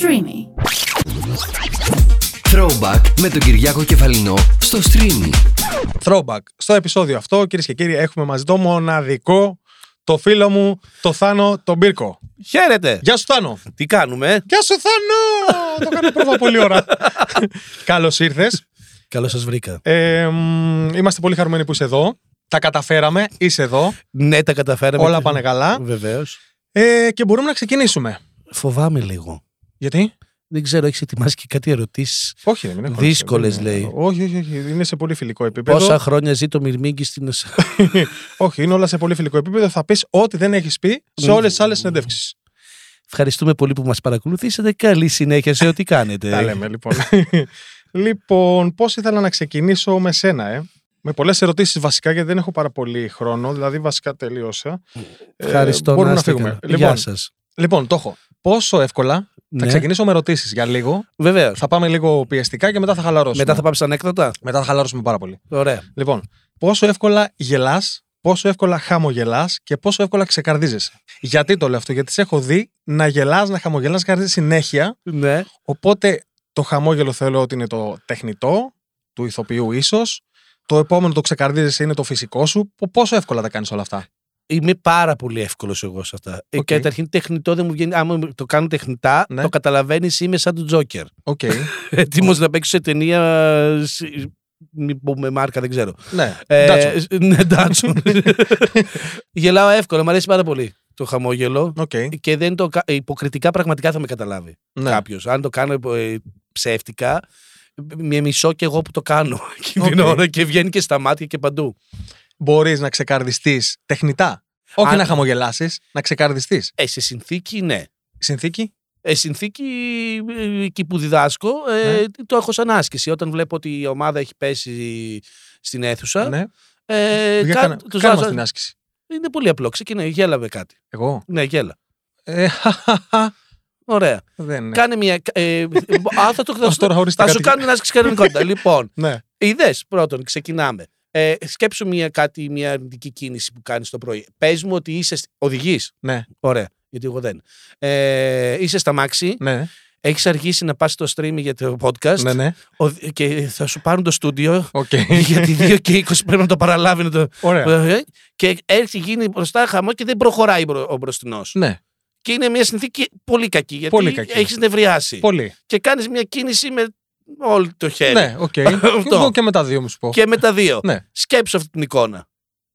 Streamy. Throwback με τον Κυριάκο Κεφαλινό στο Streamy. Throwback. Στο επεισόδιο αυτό, κυρίες και κύριοι, έχουμε μαζί το μοναδικό, το φίλο μου, το Θάνο, τον Μπίρκο. Χαίρετε! Γεια σου, Θάνο. Τι κάνουμε, Γεια σου, Θάνο! το κάνω πρόβα πολύ ώρα. Καλώς ήρθες. Καλώς σας βρήκα. Ε, μ, είμαστε πολύ χαρούμενοι που είσαι εδώ. Τα καταφέραμε, είσαι εδώ. Ναι, τα καταφέραμε. Όλα πάνε καλά. Βεβαίως. Ε, και μπορούμε να ξεκινήσουμε. Φοβάμαι λίγο. Γιατί; Δεν ξέρω, έχεις ετοιμάσει και κάτι ερωτήσεις. Όχι, δεν έχω. Δύσκολες, δεν είναι. λέει. Όχι, όχι, όχι. Είναι σε πολύ φιλικό επίπεδο. Πόσα χρόνια ζει το μυρμήγκι στην. όχι, είναι όλα σε πολύ φιλικό επίπεδο. Θα πεις ό,τι δεν έχεις πει σε όλες τις άλλες συνεντεύξεις. Ευχαριστούμε πολύ που μας παρακολουθήσατε. Καλή συνέχεια σε ό,τι κάνετε. Τα λέμε λοιπόν. λοιπόν, πώς ήθελα να ξεκινήσω με σένα, ε; Με πολλές ερωτήσεις βασικά, γιατί δεν έχω πάρα πολύ χρόνο. Δηλαδή, βασικά τελείωσα. Ε, Ευχαριστώ μπορούμε να είστε φύγουμε. καλά. Λοιπόν, Γεια σας. Λοιπόν, το έχω. Πόσο εύκολα. Θα Ναι. ξεκινήσω με ερωτήσεις για λίγο. Βεβαίως. Θα πάμε λίγο πιεστικά και μετά θα χαλαρώσουμε. Μετά θα πάμε στα ανέκδοτα; μετά θα χαλαρώσουμε πάρα πολύ. Ωραία. Λοιπόν, πόσο εύκολα γελάς, πόσο εύκολα χαμογελάς και πόσο εύκολα ξεκαρδίζεσαι. Γιατί το λέω αυτό, Γιατί σε έχω δει να γελάς, να χαμογελάς, να ξεκαρδίζεσαι συνέχεια. Ναι. Οπότε το χαμόγελο θέλω ότι είναι το τεχνητό, του ηθοποιού ίσως. Το επόμενο το ξεκαρδίζεσαι είναι το φυσικό σου. Πο- Πόσο εύκολα τα κάνεις όλα αυτά; Είμαι πάρα πολύ εύκολος εγώ σε αυτά. Ε, Οκ. Καταρχήν τεχνητό δεν μου βγαίνει. Άμα το κάνω τεχνητά, Ναι. το καταλαβαίνεις είμαι σαν τον Τζόκερ. Οκ. Έτοιμος να παίξω σε ταινία. σ- Μην πούμε μάρκα, δεν ξέρω. ναι. Ε, εντάξει. σ- ναι, Datsun. Γελάω εύκολα, μου αρέσει πάρα πολύ το χαμόγελο. Οκ. Και δεν το, κα- υποκριτικά πραγματικά θα με καταλάβει Ναι. κάποιος. Αν το κάνω ε, ψεύτικα, με μισώ και εγώ που το κάνω εκείνη την Οκ. ώρα και βγαίνει και στα μάτια και παντού. Μπορείς να ξεκαρδιστείς τεχνητά. Όχι Αν- να χαμογελάσεις, να ξεκαρδιστείς. Ε, σε συνθήκη, ναι. Συνθήκη; Ε, συνθήκη ε, εκεί που διδάσκω, ε, Ναι. το έχω σαν άσκηση. Όταν βλέπω ότι η ομάδα έχει πέσει στην αίθουσα. Ναι. Ε, Για κα- κάνε- τους κάνε βάζω- μας την άσκηση. Είναι πολύ απλό. Ξεκινάει, γέλα με κάτι. Εγώ; Ναι, γέλα. Ε, Ωραία. δεν είναι. Κάνε μια. Ε, α, θα το Ως τώρα ορίστε Θα σου κάτι. κάνω την άσκηση κανονικότατα. λοιπόν, Ναι. είδε πρώτον, ξεκινάμε. Ε, σκέψου μια, κάτι, μια αρνητική κίνηση που κάνεις το πρωί. Πες μου ότι είσαι. Οδηγείς. Ναι. Ωραία, γιατί εγώ δεν. Ε, είσαι στ' αμάξι, Ναι. έχεις αργήσει να πας στο stream για το podcast Ναι. Ναι. ο- και θα σου πάρουν το στούντιο. Οκ. γιατί 2 και 20 πρέπει να το παραλάβει. Να το... Ωραία. Ε, Και έρθει, γίνει μπροστά χαμός και δεν προχωράει μπρο- ο μπροστινός. Ναι. Και είναι μια συνθήκη πολύ κακή. Γιατί Πολύ κακή. έχεις νευριάσει. Πολύ. Και κάνεις μια κίνηση με όλο το χέρι. Ναι, οκ. Αυτό. Εγώ και με τα δύο μου σου πω. Και με τα δύο. Ναι. Σκέψου αυτή την εικόνα.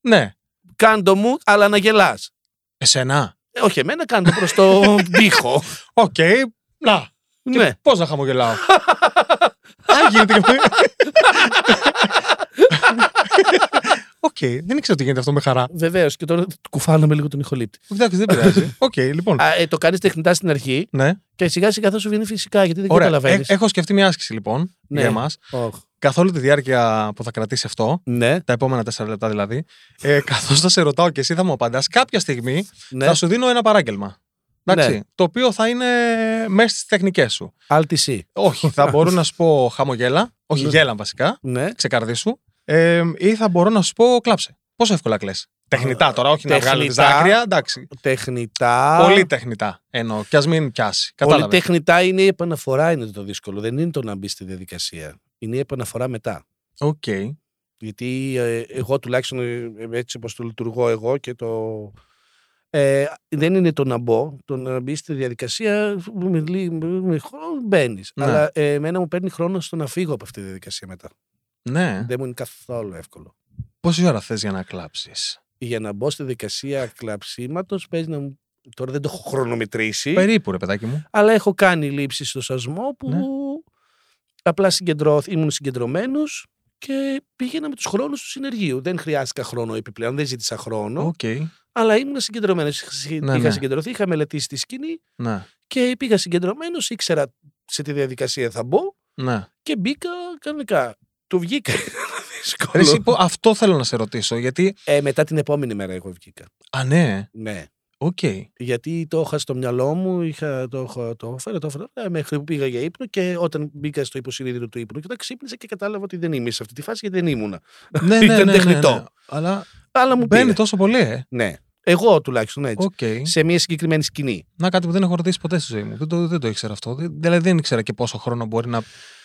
Ναι. Κάνε το μου, αλλά να γελάς. Εσένα; όχι εμένα, κάνε το προς το τοίχο. Οκ. Να. ναι. Πώς να χαμογελάω; Αν γίνεται και Οκ, δεν ήξερα ότι γίνεται αυτό με χαρά. Βεβαίως. Και τώρα κουφάναμε λίγο τον ηχολήπτη. Εντάξει, δεν πειράζει. Οκ, λοιπόν. Α, ε, το κάνεις τεχνητά στην αρχή Ναι. και σιγά σιγά θα σου βγαίνει φυσικά γιατί δεν Ωραία. καταλαβαίνεις. Ε, έχω σκεφτεί μια άσκηση λοιπόν Ναι. για εμάς. Καθ' όλη τη διάρκεια που θα κρατήσει αυτό, Ναι, τα επόμενα τέσσερα λεπτά δηλαδή, ε, καθώς θα σε ρωτάω και εσύ θα μου απαντάς, κάποια στιγμή ναι. θα σου δίνω ένα παράγγελμα. Εντάξει, Ναι. Το οποίο θα είναι μέσα στις τεχνικές σου. Alt C. Όχι, θα μπορώ να σου πω χαμογέλα, όχι Ναι. γέλα βασικά, Ναι. ξεκαρδίσου, ε, ή θα μπορώ να σου πω κλάψε. Πόσο εύκολα κλε. Τεχνητά τώρα, όχι να βγάλω τι Τεχνητά. δάκρυα, εντάξει. Τεχνητά. Πολύ τεχνητά εννοώ, κι ας μην πιάσει. Πολύ Κατάλαβες. τεχνητά είναι η επαναφορά είναι το δύσκολο. Δεν είναι το να μπει στη διαδικασία. Είναι η επαναφορά μετά. Οκ. Γιατί ε, εγώ τουλάχιστον ε, έτσι όπως το λειτουργώ εγώ και το... Ε, δεν είναι το να μπω, το να μπει στη διαδικασία με, λί- με χρόνο μπαίνεις. Ναι. Αλλά ε, εμένα μου παίρνει χρόνο στο να φύγω από αυτή τη διαδικασία μετά. Ναι. Δεν μου είναι καθόλου εύκολο. Πόση ώρα θες για να κλάψεις; Για να μπω στη διαδικασία κλαψίματος παίζει να μου. Τώρα δεν το έχω χρονομετρήσει. Περίπου, ρε παιδάκι μου. Αλλά έχω κάνει λήψη στο Σασμό που Ναι. απλά συγκεντρώθ, ήμουν συγκεντρωμένος και πήγαινα με τους χρόνους του συνεργείου. Δεν χρειάστηκα χρόνο επιπλέον, δεν ζήτησα χρόνο, Οκ. αλλά ήμουν συγκεντρωμένος. Ναι, είχα ναι. συγκεντρωθεί, είχα μελετήσει τη σκηνή Ναι. και πήγα συγκεντρωμένος, ήξερα σε τι διαδικασία θα μπω Ναι. και μπήκα κανονικά. Του βγήκα. Ρε, εσύ, Δύσκολο. πω, αυτό θέλω να σε ρωτήσω, γιατί. Ε, μετά την επόμενη μέρα εγώ βγήκα. Α, ναι. Ναι. Οκ. Γιατί το είχα στο μυαλό μου, είχα, το, είχα, το έφερα, το έφερα, ε, μέχρι που πήγα για ύπνο και όταν μπήκα στο υποσυνείδητο του ύπνου και όταν ξύπνησα και κατάλαβα ότι δεν είμαι σε αυτή τη φάση γιατί δεν ήμουνα. ναι, ναι, Ήταν ναι, ναι, τεχνητό. ναι. Αλλά Αλλά μου μπαίνει πήρε. τόσο πολύ, ε. Ναι. Εγώ τουλάχιστον έτσι. Οκ. Σε μια συγκεκριμένη σκηνή. Να κάτι που δεν έχω ρωτήσει ποτέ στη ζωή μου. Δεν το, δεν το ήξερα αυτό. Δεν- Δηλαδή δεν ήξερα και πόσο χρόνο μπορεί να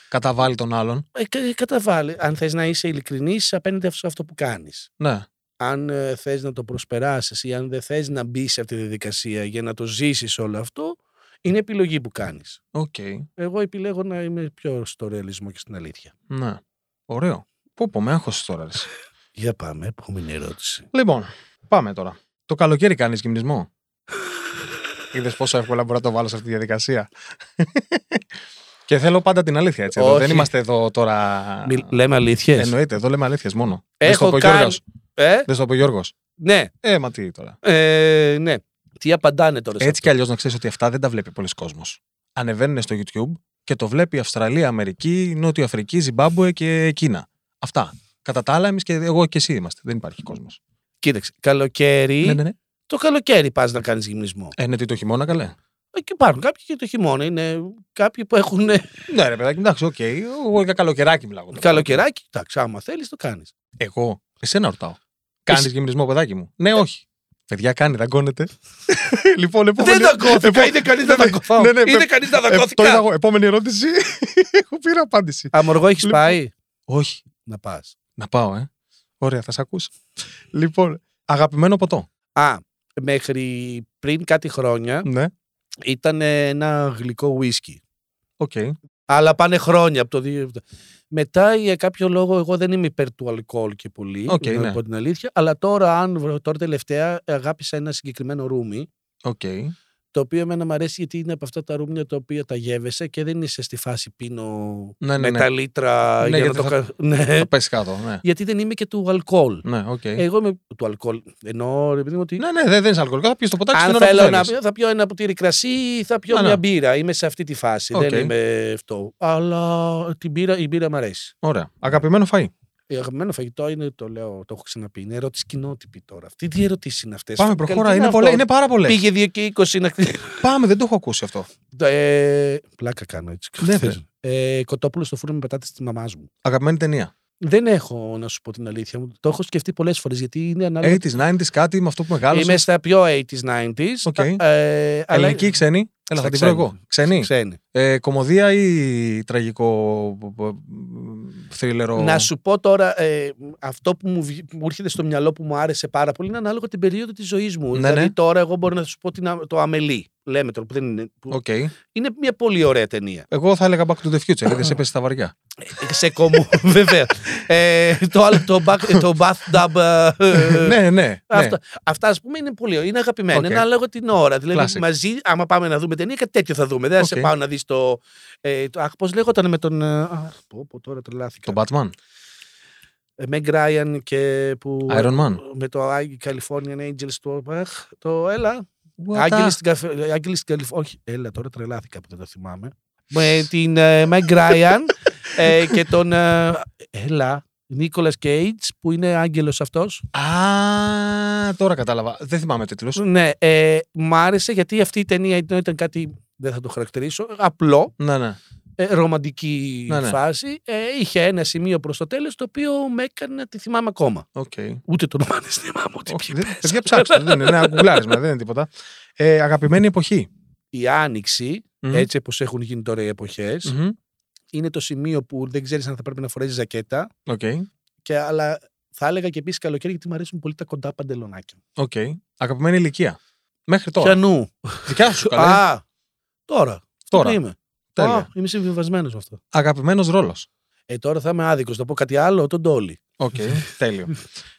καταβάλει τον άλλον. Ε, κα- καταβάλει. Αν θες να είσαι ειλικρινής απέναντι σε αυτό που κάνεις. Ναι. Αν ε, θες να το προσπεράσεις ή αν δεν θες να μπεις σε αυτή τη διαδικασία για να το ζήσεις όλο αυτό, είναι επιλογή που κάνεις. Οκ. Εγώ επιλέγω να είμαι πιο στο ρεαλισμό και στην αλήθεια. Ναι. Ωραίο. Πω πω, με άγχωσε τώρα. ρε. Για πάμε, επόμενη ερώτηση. λοιπόν, πάμε τώρα. Το καλοκαίρι κάνεις γυμνισμό; Είδες πόσο εύκολα μπορεί να το βάλω σε αυτή τη διαδικασία; και θέλω πάντα την αλήθεια έτσι. Εδώ. Όχι. Δεν είμαστε εδώ τώρα. Μι- λέμε αλήθειες. Εννοείται, εδώ λέμε αλήθειες μόνο. Έχω δεν στο είπε ο κάνει- Γιώργος. Ε, Δεν στο είπε ο Γιώργος. ναι, Ε, μα τι τώρα. ε, ναι. Τι απαντάνε τώρα σε Έτσι κι αυτό. αλλιώς να ξέρεις ότι αυτά δεν τα βλέπει πολλοί κόσμος. Ανεβαίνουν στο YouTube και το βλέπει Αυστραλία, Αμερική, Νότιο Αφρική, Ζιμπάμπουε και Κίνα. Αυτά. Κατά τα άλλα, εμείς και εγώ και εσύ είμαστε. Δεν υπάρχει κόσμος. Κοίταξε, καλοκαίρι, Ναι, ναι, ναι. το καλοκαίρι πας να κάνεις γυμνισμό. Ε, ναι, τι το χειμώνα, καλέ. Ε, Και υπάρχουν κάποιοι και το χειμώνα. Είναι κάποιοι που έχουν Ναι, ρε παιδάκι, εντάξει, οκ. Εγώ για καλοκαιράκι μιλάω. τώρα. καλοκαιράκι. Εντάξει, άμα θέλεις το κάνεις. Εγώ, εσένα ρωτάω. Κάνεις Εσύ- γυμνισμό, παιδάκι μου; Ναι, όχι. Παιδιά, κάνει, δαγκώνεται. λοιπόν, επόμενη. Δεν δαγκώθηκα, επό- είναι κανείς να Ναι, ναι, δαγκωθώ. ναι, ναι, Είναι πε- κανείς να Ε, το δαγκώθηκα. είδα εγώ. Επόμενη ερώτηση. Έχω πήρα απάντηση. Αμοργό έχεις Λοιπόν. πάει; Όχι. Να πας. Να πάω, ε. Ωραία, θα σε ακούσω. λοιπόν, αγαπημένο ποτό. Α, μέχρι πριν κάτι χρόνια Ναι. Ήταν ένα γλυκό whisky. Οκ. Αλλά πάνε χρόνια από το 2000. Μετά για κάποιο λόγο εγώ δεν είμαι υπέρ του αλκοόλ και πολύ, Οκ, να ναι. πω την αλήθεια. Αλλά τώρα, αν βρω- τώρα τελευταία αγάπησα ένα συγκεκριμένο ρούμι, Οκ. Το οποίο εμένα μου αρέσει γιατί είναι από αυτά τα ρούμια τα οποία τα γεύεσαι και δεν είσαι στη φάση πίνω Ναι, ναι, με ναι. τα λίτρα Ναι, για να γιατί το θα- κα- Ναι. Θα πέσει κάτω. Ναι. Γιατί δεν είμαι και του αλκοόλ. Ναι, οκ. Εγώ είμαι του αλκοόλ. Εννοώ, ρε παιδί μου, ότι Ναι, ναι, δεν, δεν είναι αλκοολικό. Θα πεις το ποτάκι αν στην ώρα που θέλω να θέλεις. πιω, θα πιω ένα ποτήρι κρασί ή θα πιω Ναι, ναι. μια μπύρα. Είμαι σε αυτή τη φάση. Οκ. Δεν είμαι αυτό. Αλλά την μπύρα, η μπύρα μου αρέσει. Ωραία. Αγαπημένο φαΐ. Το αγαπημένο φαγητό είναι, το λέω, το έχω ξαναπεί, είναι ερώτηση κοινότυπη τώρα. Αυτή τι ερωτήσεις είναι αυτές; Πάμε, προχώρα. Είναι, πολλά, είναι πάρα πολλές. Πήγε 2 και 20 να Πάμε, δεν το έχω ακούσει αυτό. ε, Πλάκα κάνω έτσι. Ναι, πες. ε, κοτόπουλος στο φούρνο με πατάτες της μαμάς μου. Αγαπημένη ταινία. Δεν έχω να σου πω την αλήθεια μου. Το έχω σκεφτεί πολλές φορές γιατί είναι ανάλογα. 80s, 90s, κάτι με αυτό που μεγάλωσε. Είμαι στα πιο 80s, 90s. Οκ. Ε, αλλά- Ελληνική ή ξένη. Έλα, θα Στα την βρω ξένη. εγώ. Ξένη. Ξένη. Ε, κωμωδία ή τραγικό θρίλερο; Να σου πω τώρα, ε, αυτό που μου, βγ- που μου έρχεται στο μυαλό που μου άρεσε πάρα πολύ είναι ανάλογα την περίοδο της ζωής μου. Ναι, δηλαδή ναι. τώρα εγώ μπορώ να σου πω την, α- το Αμελί. Λέμε τώρα που δεν είναι. που- Οκ. Είναι μια πολύ ωραία ταινία. Εγώ θα έλεγα Back to the Future, είδε έπεσε στα βαριά. Ε, σε κομμού, βέβαια. Ε, το άλλο, το, back, το bathtub. ε, ναι, ναι. ναι. Αυτά, αυτά, ας πούμε, είναι πολύ είναι αγαπημένα. Οκ. Είναι ανάλογα την ώρα. Δηλαδή, Classic. μαζί, άμα πάμε να δούμε ταινία, κάτι τέτοιο θα δούμε. Δεν θα σε Οκ. πάω να δεις το. Ε, το αχ, πώς λέγονταν με τον. ε, Αχ, πω, πω, τώρα τρελάθηκα. Το Batman. Ε, Meg Ryan και που. Iron Man. Με το Ag- Californian Angels. Το, αχ, το έλα. What Άγγελοι the- στην, Καφε- Άγγελοι στην Καλιφόρνια. Όχι, έλα, τώρα τρελάθηκα που δεν το θυμάμαι. Με την ε, Meg Ryan ε, και τον. Ε, έλα. Νίκολα Κέιτ που είναι άγγελος αυτός. Α, τώρα κατάλαβα. Δεν θυμάμαι τίτλο. Ναι, ε, μ' άρεσε γιατί αυτή η ταινία ήταν, ήταν κάτι. Δεν θα το χαρακτηρίσω. Απλό, Ναι, ναι. ε, ρομαντική Ναι, ναι. φάση. Ε, είχε ένα σημείο προς το τέλος το οποίο με έκανε να τη θυμάμαι ακόμα. Οκ. Ούτε το όνομα δεν θυμάμαι. Ούτε Όχι, ποιο δεν- Παιδιά, ψάξτε. Δεν είναι ένα γκουγκλάρισμα, δεν είναι τίποτα. Ε, αγαπημένη εποχή. Η άνοιξη, Μμμ. έτσι όπως έχουν γίνει τώρα οι εποχές, Μμμ. Είναι το σημείο που δεν ξέρεις αν θα πρέπει να φορέσεις ζακέτα. Οκ. Και, αλλά θα έλεγα και επίσης καλοκαίρι γιατί μου αρέσουν πολύ τα κοντά παντελονάκια. Οκ. Αγαπημένη ηλικία. Μέχρι τώρα. Πιανού. Δικιά σου καλέ. Α, τώρα. Τώρα. Αυτό είμαι. Τέλεια. Α, είμαι συμβιβασμένος με αυτό. Αγαπημένος ρόλος. Ε, τώρα θα είμαι άδικος. Θα πω κάτι άλλο, τον Τόλι. Οκ. Τέλειο.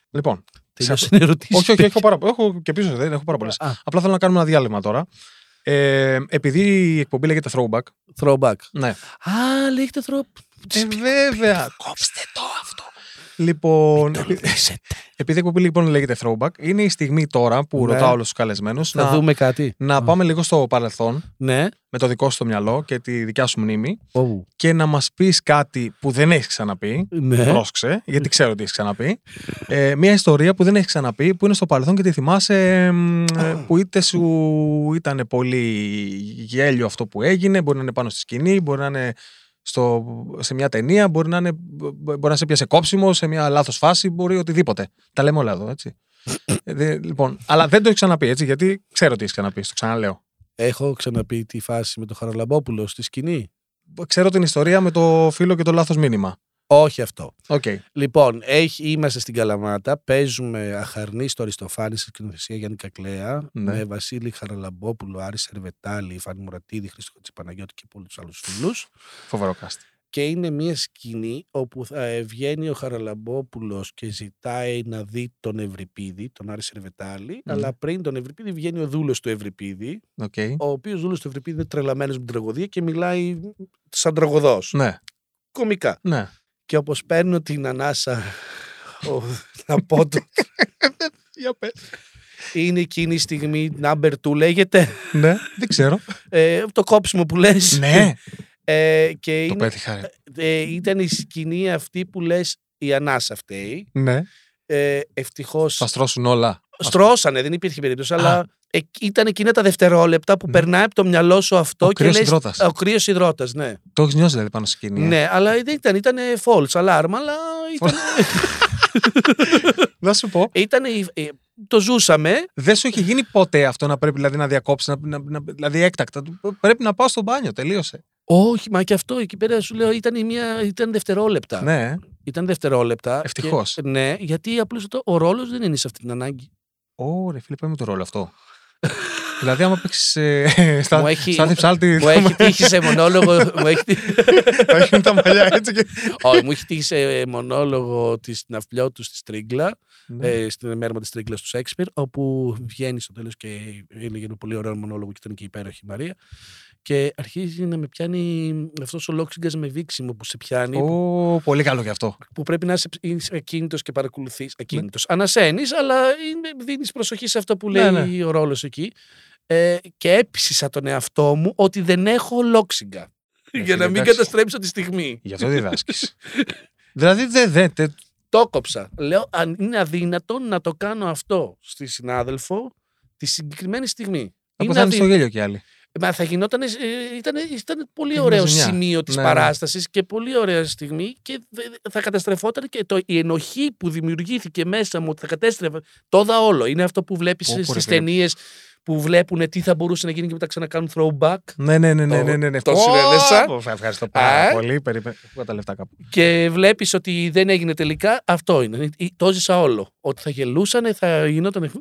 λοιπόν. Τελειώσαν οι ερωτήσεις. όχι, όχι, έχω, πάρα, έχω και πίσω, δεν έχω πάρα πολλές. Α, Απλά θέλω να κάνουμε ένα διάλειμμα τώρα. Ε, επειδή η εκπομπή λέγεται Throwback. throwback. Ναι. Α, λέγεται throwback. Ε, βέβαια. Κόψτε το αυτό. Λοιπόν, Το επει- λύσετε. επειδή η εκπομπή λοιπόν λέγεται Throwback, είναι η στιγμή τώρα που Ναι. ρωτάω όλους τους καλεσμένους Θα να, δούμε κάτι. να πάμε λίγο στο παρελθόν Ναι. με το δικό σου το μυαλό και τη δικιά σου μνήμη Ου. και να μας πεις κάτι που δεν έχεις ξαναπεί. Ναι. Πρόσεξε, γιατί ξέρω ότι έχεις ξαναπεί. Ε, μια ιστορία που δεν έχεις ξαναπεί, που είναι στο παρελθόν και τη θυμάσαι εμ, ε, που είτε σου ήταν πολύ γέλιο αυτό που έγινε, μπορεί να είναι πάνω στη σκηνή, μπορεί να είναι στο, σε μια ταινία, μπορεί να, είναι, μπορεί να σε πιάσε κόψιμο, σε μια λάθος φάση, μπορεί οτιδήποτε. Τα λέμε όλα εδώ, έτσι. Ε, δε- λοιπόν, αλλά δεν το έχει ξαναπεί έτσι, γιατί ξέρω τι έχεις ξαναπεί. Το ξαναλέω. Έχω ξαναπεί τη φάση με τον Χαραλαμπόπουλο στη σκηνή. Ξέρω την ιστορία με το φίλο και το λάθος μήνυμα. Όχι αυτό. Οκ. Λοιπόν, έχει, είμαστε στην Καλαμάτα. Παίζουμε Αχαρνής του Αριστοφάνη στη σκηνοθεσία Γιάννη Κακλέα. Ναι. Με Βασίλη Χαραλαμπόπουλο, Άρη Σερβετάλη, Φάνη Μουρατίδη, Χρήστο Παναγιώτη και πολλούς άλλους φίλους. Φοβερό cast. Και είναι μια σκηνή όπου θα ε, βγαίνει ο Χαραλαμπόπουλος και ζητάει να δει τον Ευριπίδη, τον Άρη Σερβετάλη. Μμμ. Αλλά πριν τον Ευριπίδη βγαίνει ο δούλος του Ευριπίδη, Οκ. ο οποίος δούλος του Ευριπίδη είναι τρελαμένος με την τραγωδία και μιλάει σαν τραγωδός. Ναι, Κομικά. ναι. Και όπως παίρνω την ανάσα. ο, να πω το, Για πες. είναι εκείνη η στιγμή number 2 λέγεται ναι, δεν ξέρω. ε, το κόψιμο που λες ναι, ε, και το είναι, πέτυχα. ρε. ε, ήταν η σκηνή αυτή που λες η ανάσα φταίει Ναι, ε, ευτυχώς θα στρώσουν όλα. στρώσανε δεν υπήρχε περίπτωση Α. αλλά ε, ήταν εκείνα τα δευτερόλεπτα που Ναι. περνάει από το μυαλό σου αυτό Ο και κρύος λες, υδρότας. ο κρύος υδρότας ναι. Το έχεις νιώσει δηλαδή πάνω στη σκηνή. ε; ναι αλλά δεν ήταν, ήταν false alarm αλλά ήταν, Να σου πω, ήταν ε, το ζούσαμε δεν σου έχει γίνει ποτέ αυτό να πρέπει δηλαδή, να διακόψεις, να, να, να- δηλαδή έκτακτα. Πρέπει να πάω στο μπάνιο, τελείωσε. όχι μα και αυτό εκεί πέρα σου λέω ήταν, η μία, ήταν δευτερόλεπτα Ναι, Ήταν δευτερόλεπτα. Ευτυχώς. Και- ναι, γιατί απλώς ο ρόλος δεν είναι σε αυτή την ανάγκη. Ωρε φίλε, πάμε το ρόλο αυτό. Δηλαδή, άμα παίξεις ε, στα, Μου έχει- στα διψάλτη. μου έχει τύχει σε μονόλογο. μου, έχει, τύχει- Θα γίνουν τα μαλλιά έτσι και. όχι, μου έχει τύχει σε μονόλογο της ναυπλιώτους στη Στρίγκλα, Ναι. ε, στην μέρμα της Στρίγκλας του Σέξπιρ, όπου βγαίνει στο τέλος και έλεγε ένα πολύ ωραίο μονόλογο και ήταν και υπέροχη η Μαρία. Και αρχίζει να με πιάνει αυτός ο λόξιγκας με βήξιμο που σε πιάνει. Ω, πολύ καλό και αυτό. που πρέπει να είσαι, είσαι ακίνητος και παρακολουθείς Ναι. ακίνητος. Ανασένεις, αλλά είναι, δίνεις προσοχή σε αυτό που Ναι, λέει ο ρόλος εκεί. Ε, και έπεισα τον εαυτό μου ότι δεν έχω λόξιγκα. Ναι, για να φίλε, μην εντάξει. καταστρέψω τη στιγμή. Γι' αυτό διδάσκεις. δηλαδή, δεν. Δε, τε- Το κόψα. Λέω, αν είναι αδύνατο να το κάνω αυτό στη συνάδελφο τη συγκεκριμένη στιγμή. θα Είναι πεθάνει αδύ- στο γέλιο κι άλλοι. Μα θα γινόταν. ε, ήταν, ήταν πολύ Ήταν ωραίο ζημιά. σημείο της Ναι, ναι. παράστασης και πολύ ωραία στιγμή και δε- θα καταστρεφόταν και το, η ενοχή που δημιουργήθηκε μέσα μου ότι θα κατέστρεφε. Το είδα όλο. Είναι αυτό που βλέπεις Πω, πω, στις ρε φίλε. ταινίες που βλέπουν τι θα μπορούσε να γίνει και μετά ξανακάνουν throwback. Ναι, ναι, ναι, ναι. Το- ναι, ναι, ναι. το Ω, συνέδεσα. πω, Ευχαριστώ πάρα Α. πολύ. Περίπε... Έχω τα λεφτά κάπου. Και βλέπεις ότι δεν έγινε τελικά. Αυτό είναι. Ε, Το ζήσα όλο. Ότι θα γελούσανε, θα γινόταν.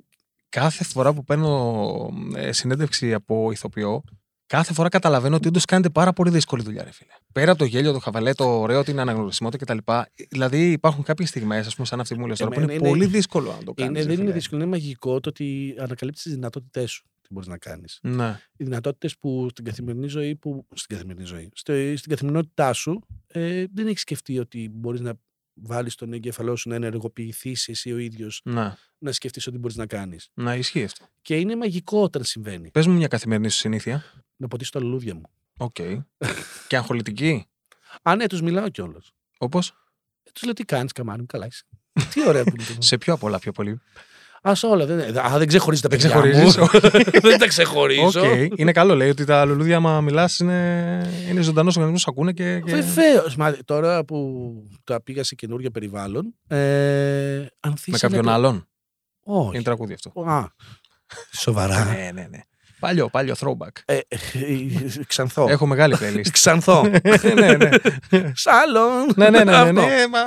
Κάθε φορά που παίρνω ε, συνέντευξη από ηθοποιό, κάθε φορά καταλαβαίνω ότι όντως κάνετε πάρα πολύ δύσκολη δουλειά, ρε φίλε. Πέρα από το γέλιο, το χαβαλέ, το ωραίο, την αναγνωρισιμότητα κτλ. Δηλαδή υπάρχουν κάποιες στιγμές, ας πούμε, σαν αυτή μου λες τώρα, που Εμένα είναι, είναι- πολύ δύσκολο να το κάνεις. Είναι, δεν είναι δύσκολο. Είναι μαγικό το ότι ανακαλύπτεις τις δυνατότητές σου. Τι μπορείς να κάνεις. Ναι. οι δυνατότητες που στην καθημερινή ζωή, που, στην καθημερινή ζωή, στο, στην καθημερινότητά σου, ε, δεν έχεις σκεφτεί ότι μπορείς να βάλεις τον εγκέφαλό σου να ενεργοποιηθείς εσύ ο ίδιος, Ναι. να σκεφτείς ότι μπορείς να κάνεις. Να ισχύει αυτό. Και είναι μαγικό όταν συμβαίνει. Πες μου μια καθημερινή σου συνήθεια. Να ποτίσω τα λουλούδια μου. Οκ. και αγχολυτική. Α, ναι, τους μιλάω κιόλας. Όπως; Τους λέω τι κάνεις, καμάρι μου, καλά είσαι. τι ωραία που είναι. Σε ποιο απ' όλα, πιο πολύ. Α, σε όλα. Δεν, α, δεν ξεχωρίζεις τα Δεν παιδιά ξεχωρίζεις. μου. δεν τα ξεχωρίζω. Οκ. Είναι καλό, λέει ότι τα λουλούδια, άμα μιλάς, είναι, είναι ζωντανός οργανισμός, ακούνε και. και... Βεβαίως. Τώρα που τα πήγα σε καινούργια περιβάλλον. Ε, Με ανθίσανε κάποιον το- άλλον; Όχι. Είναι τραγούδι αυτό. Α, σοβαρά. ναι, ναι, ναι. Παλιό, παλιό throwback. Ε, ε, ξανθώ. Έχω μεγάλη playlist. Ξανθώ. ναι, ναι. Σάλον. ναι, ναι, ναι, ναι, Αυτό. ναι, μα...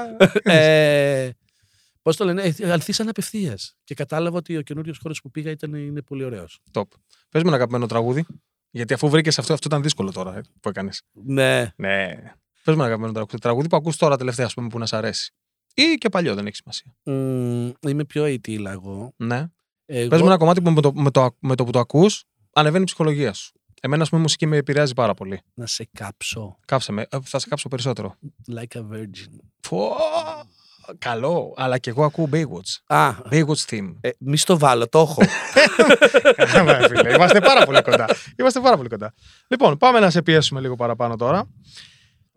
Ε, Πώς το λένε, ε, αλθήσαν απευθεία. Και κατάλαβα ότι ο καινούριο χώρος που πήγα ήταν, είναι πολύ ωραίος. Top. Πες μου ένα αγαπημένο τραγούδι. Γιατί αφού βρήκες αυτό, αυτό ήταν δύσκολο τώρα ε, που έκανες. Ναι. Ναι. Πες μου ένα αγαπημένο τραγούδι. Τραγούδι που ακούς τώρα τελευταία, ας πούμε, που να σ' αρέσει. Ή και παλιό, δεν έχει σημασία. Μμ, είμαι πιο αιτήλα εγώ. Ναι. Εγώ, Πες μου ένα κομμάτι που με το, με το, με το που το ακούς, ανεβαίνει η ψυχολογία σου. Εμένα, ας πούμε, η μουσική με επηρεάζει πάρα πολύ. Να σε κάψω. Κάψε με. Ε, Θα σε κάψω περισσότερο. Like a virgin. Φω, καλό. Αλλά και εγώ ακούω Baywatch. Α, Baywatch theme. ε, μη στο βάλω, το έχω. Καλά, φίλε. Είμαστε πάρα πολύ κοντά. Είμαστε πάρα πολύ κοντά. Λοιπόν, πάμε να σε πιέσουμε λίγο παραπάνω τώρα.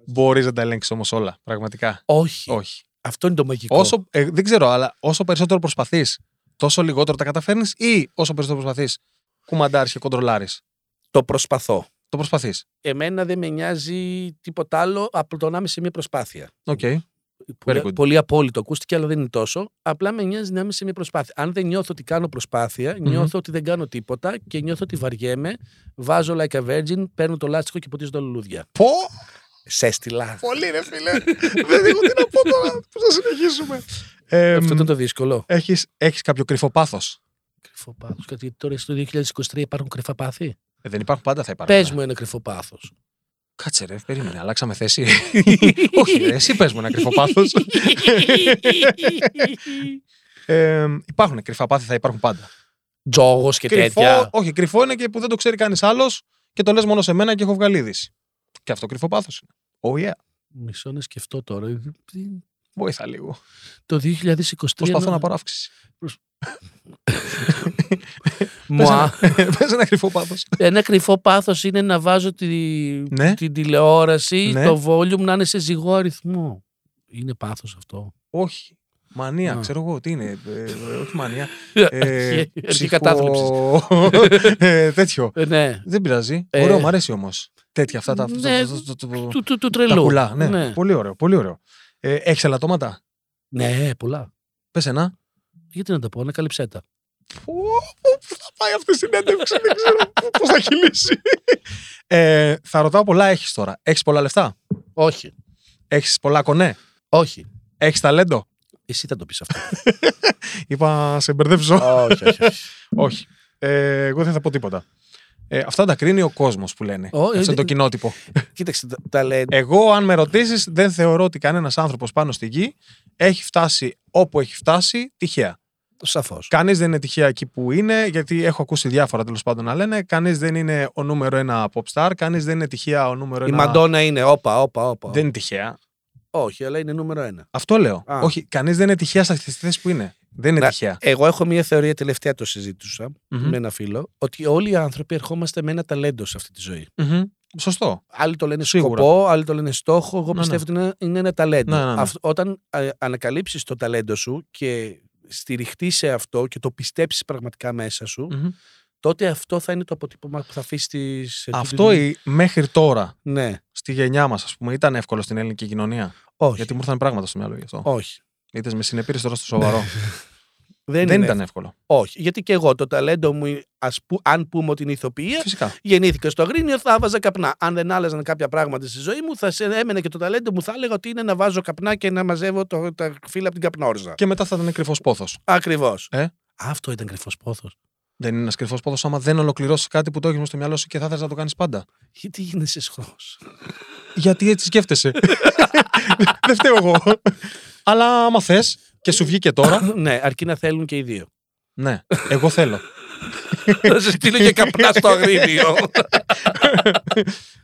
Μπορείς να τα ελέγξεις όμως όλα, πραγματικά. Όχι. Όχι. Αυτό είναι το μαγικό. Όσο, ε, δεν ξέρω, αλλά όσο περισσότερο προσπαθείς, τόσο λιγότερο τα καταφέρνεις ή όσο περισσότερο προσπαθείς, κουμαντάρεις και κοντρολάρεις. Το προσπαθώ. Το προσπαθείς. Εμένα δεν με νοιάζει τίποτα άλλο από το να είμαι σε μια προσπάθεια. Οκ. Πολύ, good. πολύ απόλυτο ακούστηκε, αλλά δεν είναι τόσο. Απλά με νοιάζει να είμαι σε μια προσπάθεια. Αν δεν νιώθω ότι κάνω προσπάθεια, νιώθω ότι δεν κάνω τίποτα και νιώθω ότι βαριέμαι, βάζω like a virgin, παίρνω το λάστιχο και ποτίζω τα λουλούδια. Πω! Σε έστειλα. Πολύ ρε φίλε. δεν έχω τι να πω τώρα. Πώς θα συνεχίσουμε. Ε, Αυτό ήταν το δύσκολο. έχεις, έχεις κάποιο κρυφό πάθος. Κρυφό πάθο. Γιατί τώρα στο 2023 υπάρχουν κρυφά πάθη. Ε, δεν υπάρχουν πάντα θα υπάρχουν. Πες μου ένα κρυφό πάθο. Κάτσε ρε, περίμενε, αλλάξαμε θέση. Όχι ρε, εσύ πες μου ένα κρυφό πάθος. ε, υπάρχουν κρυφά πάθη, θα υπάρχουν πάντα. Τζόγος και κρυφό, τέτοια. όχι, κρυφό είναι και που δεν το ξέρει κανείς άλλος και το λες μόνο σε μένα και έχω βγάλει είδηση. Και αυτό κρυφό πάθος είναι. Oh yeah, Μισό να σκεφτώ τώρα. βοήθα λίγο. Το 2023. Προσπαθώ να πάρω αύξηση. Μουα. Πες ένα κρυφό πάθος. Ένα κρυφό πάθος είναι να βάζω τη, Ναι. την τηλεόραση, Ναι. το volume να είναι σε ζυγό αριθμό. Είναι πάθος αυτό. Όχι. Μανία, Α. ξέρω εγώ τι είναι. Ε, ε, όχι μανία. Ε, Ε, Αρχή κατάθλιψης. ε, τέτοιο. Ε, ναι. Δεν πειράζει. Ε. Ωραίο, μου αρέσει όμως. Τέτοια αυτά τα. Ναι, το- το- το- Του, του, του Τα τρελού. κουλά. Ναι. ναι. Πολύ ωραίο. Πολύ ωραίο. Ε, Έχεις ελαττώματα; Ναι, πολλά. Πες ένα. Γιατί να τα πω, ανακαλύψέ τα. Πού πού θα πάει αυτή η συνέντευξη, δεν ξέρω πώς θα κυλήσει. Ε, θα ρωτάω πολλά έχεις τώρα. Έχεις πολλά λεφτά; Όχι. Έχεις πολλά κονέ; Όχι. Έχεις ταλέντο; Εσύ θα το πεις αυτό. Είπα, σε μπερδεύσω. όχι, όχι, όχι. όχι. Ε, εγώ δεν θα πω τίποτα. Ε, αυτά τα κρίνει ο κόσμος που λένε. Ω, Αυτό ε, είναι το ε, κοινότυπο. Κοίταξε, τα- τα λένε. Εγώ, αν με ρωτήσεις, δεν θεωρώ ότι κανένας άνθρωπος πάνω στη γη έχει φτάσει όπου έχει φτάσει τυχαία. Σαφώς. Κανείς δεν είναι τυχαία εκεί που είναι, γιατί έχω ακούσει διάφορα τέλος πάντων να λένε. Κανείς δεν είναι ο νούμερο ένα pop star, κανείς δεν είναι τυχαία ο νούμερο Η ένα. Μαντόνα είναι, όπα, όπα, όπα. Δεν είναι τυχαία. Όχι, αλλά είναι νούμερο ένα. Αυτό λέω. Α. Όχι, κανείς δεν είναι τυχαία στα θέση που είναι. Δεν είναι Να- τυχαία. Εγώ έχω μια θεωρία τελευταία το συζήτησα Μμμ. με ένα φίλο, ότι όλοι οι άνθρωποι ερχόμαστε με ένα ταλέντο σε αυτή τη ζωή. Μμμ. Σωστό. Άλλοι το λένε Σίγουρα. σκοπό, άλλοι το λένε στόχο. Εγώ Ναι, πιστεύω ότι είναι, είναι ένα ταλέντο. Ναι, ναι, ναι. Αυτό- όταν ε, ανακαλύψεις το ταλέντο σου και στηριχτεί σε αυτό και το πιστέψεις πραγματικά μέσα σου, Μμμ. τότε αυτό θα είναι το αποτύπωμα που θα αφήσεις σε αυτή Αυτό τη- η- μέχρι τώρα Ναι, στη γενιά μας, ας πούμε, ήταν εύκολο στην ελληνική κοινωνία; όχι. Γιατί μου ήρθαν πράγματα στο μυαλό γι' αυτό. όχι. Είτε με συνεπήρες τώρα στο σοβαρό. Δεν, δεν είναι ήταν εύκολο. Όχι. Γιατί και εγώ το ταλέντο μου, ας που, αν πούμε ότι είναι ηθοποιία, Φυσικά. γεννήθηκα στο Αγρίνιο, θα βάζα καπνά. Αν δεν άλλαζαν κάποια πράγματα στη ζωή μου, θα σε έμενε και το ταλέντο μου, θα έλεγα ότι είναι να βάζω καπνά και να μαζεύω το, τα φύλλα από την καπνόρζα. Και μετά θα ήταν κρυφός πόθος. Ακριβώς. Ε; Αυτό ήταν κρυφός πόθος. Δεν είναι ένας κρυφός πόθος άμα δεν ολοκληρώσεις κάτι που το έχεις στο μυαλό σου και θα ήθελε να το κάνεις πάντα. Γιατί γίνεσαι σχρός. Γιατί έτσι σκέφτεσαι. δεν φταίω εγώ. Αλλά άμα θες και σου βγήκε τώρα, ναι, αρκεί να θέλουν και οι δύο. ναι, εγώ θέλω. Θα σε στείλω και καπνά στο Αγρίνιο.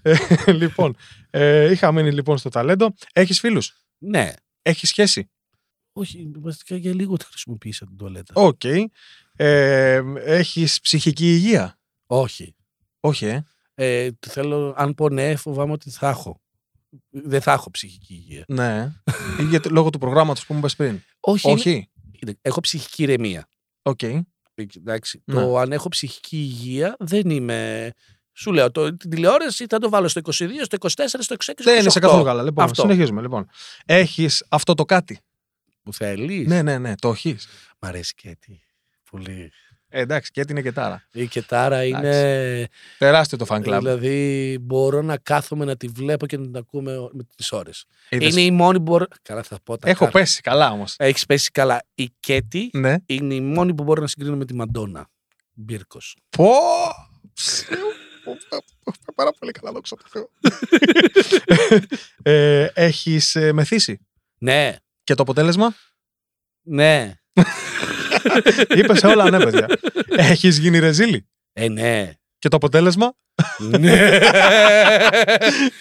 Ε, λοιπόν, ε, είχα μείνει λοιπόν στο ταλέντο. Έχεις φίλους; ναι. Έχεις σχέση; Όχι, βασικά για λίγο τη χρησιμοποίησα την τουαλέτα. Οκ. Ε, έχεις ψυχική υγεία; Όχι. Όχι, ε. Ε, το θέλω, αν πω ναι, φοβάμαι ότι θα έχω. Δεν θα έχω ψυχική υγεία. Ναι. Ή γιατί- λόγω του προγράμματος που μου είπες πριν. Όχι. είναι- Όχι. Κοίτα, Έχω ψυχική ηρεμία. Οκ. Ε, Εντάξει, Ναι. Το αν έχω ψυχική υγεία δεν είμαι. Σου λέω, το, την τηλεόραση θα το βάλω στο 22, στο 24, στο 26. στο Δεν είσαι 28. καθόλου καλά. Λοιπόν, Αυτό. συνεχίζουμε. Λοιπόν. Έχεις αυτό το κάτι; Που θέλεις. Ναι, ναι, ναι, το έχεις. Μ' αρέσει και έτσι. Πολύ. Ε, εντάξει, και έτσι είναι και τάρα. Η κετάρα είναι. Τεράστιο το fan club. Δηλαδή, μπορώ να κάθομαι να τη βλέπω και να την ακούμε με τις ώρες. Είδες. Είναι η μόνη που μπορώ. Καλά, θα πω τα Έχω πέσει καλά όμως. Έχεις πέσει καλά. Η Κέτι Ναι. είναι η μόνη που μπορώ να συγκρίνω με τη Μαντόνα. Μπίρκος. Πω! Πάρα πολύ καλά, δόξα τω Θεώ. ε, έχεις ε, μεθύσει; Ναι, Και το αποτέλεσμα; ναι. Είπες όλα ναι, παιδιά. Έχεις γίνει ρεζίλη. Ε, ναι. Και το αποτέλεσμα; ναι.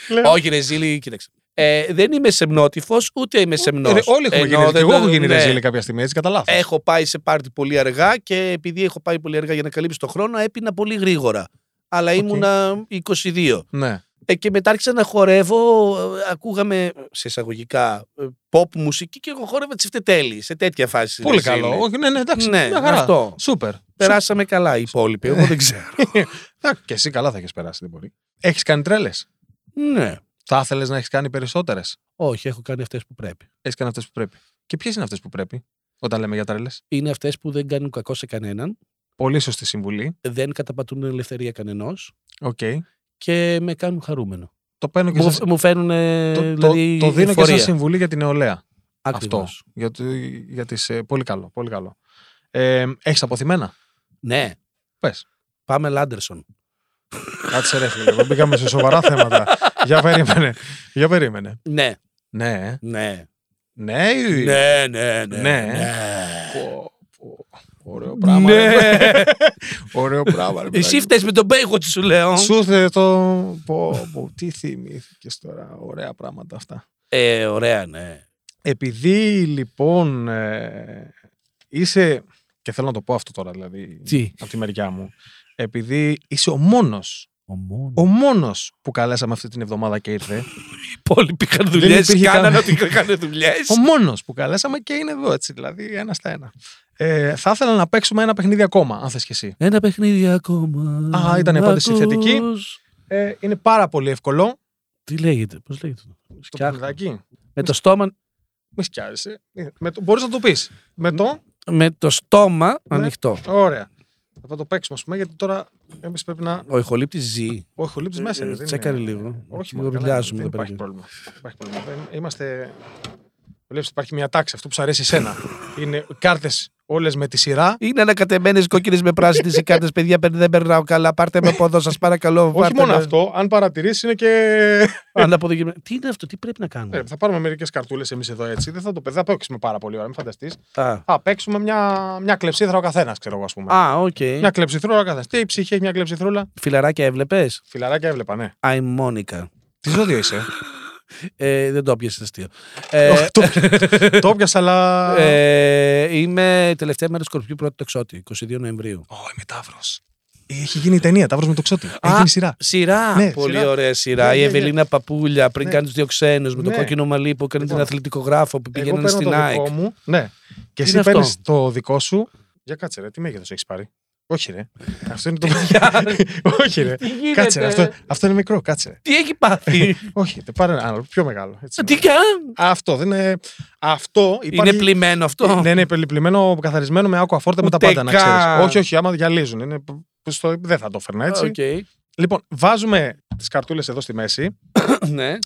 Λέω. Όχι, ρε Ζήλη, κοίταξε. Ε, δεν είμαι σεμνότυφος, ούτε είμαι σεμνός. Ε, όλοι έχουμε γίνει. Και εγώ έχω γίνει ρεζίλη κάποια στιγμή, έτσι κατά λάθος. Έχω πάει σε πάρτι πολύ αργά και επειδή έχω πάει πολύ αργά για να καλύψει το χρόνο, έπεινα πολύ γρήγορα. Αλλά Οκ. ήμουνα 22. Ναι. Ε, και μετά άρχισα να χορεύω, ε, ακούγαμε σε εισαγωγικά ε, pop μουσική και εγώ χόρευα τσιφτετέλι σε τέτοια φάση. Πολύ ρε Ζήλη. καλό. Όχι, ναι, ναι, εντάξει. Ναι, μια χαρά. αυτό. Σούπερ. Περάσαμε καλά οι υπόλοιποι, εγώ δεν ξέρω. Α, Και εσύ καλά θα έχεις περάσει, δεν μπορεί. Έχεις κάνει τρέλες; ναι. Θα ήθελες να έχεις κάνει περισσότερες; Όχι, έχω κάνει αυτές που πρέπει. Έχεις κάνει αυτές που πρέπει. Και ποιες είναι αυτές που πρέπει, όταν λέμε για τρέλες; Είναι αυτές που δεν κάνουν κακό σε κανέναν, Πολύ σωστή συμβουλή. δεν καταπατούν την ελευθερία κανενός Οκ. Και με κάνουν χαρούμενο. Το παίρνω και Μου, σαν, μου φέρνουν. το, το, δηλαδή, το δίνω και ευφορία. σαν συμβουλή για την νεολαία. Ακριβώς. Αυτός. Για, το- για τις, ε, πολύ καλό. Πολύ καλό. Ε, έχεις απωθημένα; Ναι. Πες. Πάμελα Άντερσον. Κάτσε ρε φίλε. Δεν πήγαμε σε σοβαρά θέματα. για περίμενε. Για περίμενε. Ναι. Ναι. ε. Ναι. Ναι. ή- Ναι, ναι, ναι. Ναι. Πω, πω. Ωραίο πράγμα. Ναι. ρε. Ωραίο πράγμα. ρε Εσύ παιδάκι. φταίεις με τον μπέικο σου λέω. Σου ήρθε το. Πω, πω, τι θυμήθηκες τώρα. Ωραία πράγματα αυτά. Ε, ωραία, ναι. Επειδή λοιπόν ε, είσαι. Και θέλω να το πω αυτό τώρα δηλαδή. Τι; Από τη μεριά μου. Επειδή είσαι ο μόνος Ο μόνος. Ο μόνος που καλέσαμε αυτή την εβδομάδα και ήρθε. Οι υπόλοιποι είχαν δουλειές. υπήρχε Κάνανε κανένα- ότι είχαν δουλειές. ο μόνος που καλέσαμε και είναι εδώ έτσι. Δηλαδή ένα στα ένα. Ε, θα ήθελα να παίξουμε ένα παιχνίδι ακόμα, αν θες και εσύ. Ένα παιχνίδι ακόμα. Α, ήταν η απάντηση Ακούς. θετική. Ε, είναι πάρα πολύ εύκολο. Τι λέγεται, πώς λέγεται. Το Φτιάχνω. παιχνιδάκι. Με το στόμα, Μη σκιάζεσαι. Με το, μπορείς να το πεις. Με το. με το στόμα Ναι. ανοιχτό. Ωραία. Θα το παίξουμε, ας πούμε, γιατί τώρα εμείς πρέπει να. Ο ηχολήπτης ζει. Ο ηχολήπτης μέσα είναι. Ε, δεν τσέκαρε είναι- λίγο. Όχι, Λίγο μόνο ρουλιάζουμε δεν εδώ υπάρχει πέρα. πρόβλημα. Δεν υπάρχει πρόβλημα. Δεν- Είμαστε. Βλέπεις, υπάρχει μια τάξη, αυτό που σου αρέσει εσένα. είναι κάρτες όλες με τη σειρά. Είναι ανακατεμένες κόκκινες με πράσινες οι κάρτες, παιδιά. παι- Δεν περνάω καλά. Πάρτε με από εδώ, σας παρακαλώ. Όχι πάρτε μόνο με. αυτό, αν παρατηρήσεις είναι και. Αναποδογυμένα. Τι είναι αυτό, τι πρέπει να κάνουμε; Ε, θα πάρουμε μερικές καρτούλες εμείς εδώ έτσι. Δεν θα το δεν θα παίξουμε πάρα πολύ ώρα, μην φανταστείς. Α, Θα παίξουμε μια, μια κλεψύδρα ο καθένας, ξέρω εγώ, ας πούμε. Α, οκ. Μια κλεψυδρούλα ο καθένας. Τι ψυχή έχει μια κλεψυδρούλα; Φιλαράκια έβλεπες; Φιλαράκια έβλεπα, ναι. I'm Monica. Τι ζώδιο είσαι; Ε, δεν το πιασε αστείο. Ε, Όχι, το, το πιάσα, αλλά. ε, είμαι τελευταία μέρα Σκορπιού πρώτη το εξώτη, 22 Νοεμβρίου. Ω, είμαι Ταύρο. Έχει γίνει η ταινία, Ταύρο με το ξώτη. Έχει Α, γίνει σειρά. Σειρά. Ναι, Πολύ σειρά. ωραία σειρά. Ναι, η ναι, ναι. Ευελίνα Παπούλια πριν Ναι. κάνει τους δύο ξένους με το Ναι. κόκκινο μαλλί που έκανε την Λοιπόν. αθλητικογράφο που Εγώ πηγαίνανε παίρνω στην το ΑΕΚ. δικό μου. Ναι. Και εσύ είναι αυτό; παίρνεις το δικό σου. Για κάτσε, ρε, τι μέγεθος έχεις πάρει; Όχι, ρε. Αυτό είναι το. Όχι, ρε. Τι γίνεται; Κάτσε, ρε. Αυτό, αυτό είναι μικρό, κάτσε. Τι έχει πάθει; Όχι, τε πάρε ένα άλλο, πιο μεγάλο. Έτσι. Τι κάνει. Αυτό δεν είναι. Αυτό υπάρχει. Είναι πλημμένο αυτό; Ναι, είναι υπερλιπλημένο, καθαρισμένο με aqua forte με τα Ούτε πάντα, να καν. ξέρεις. Όχι, όχι, άμα γυαλίζουν. Είναι... Στο... Δεν θα το έφερνα έτσι. Οκ. Λοιπόν, βάζουμε τις καρτούλες εδώ στη μέση. Ναι.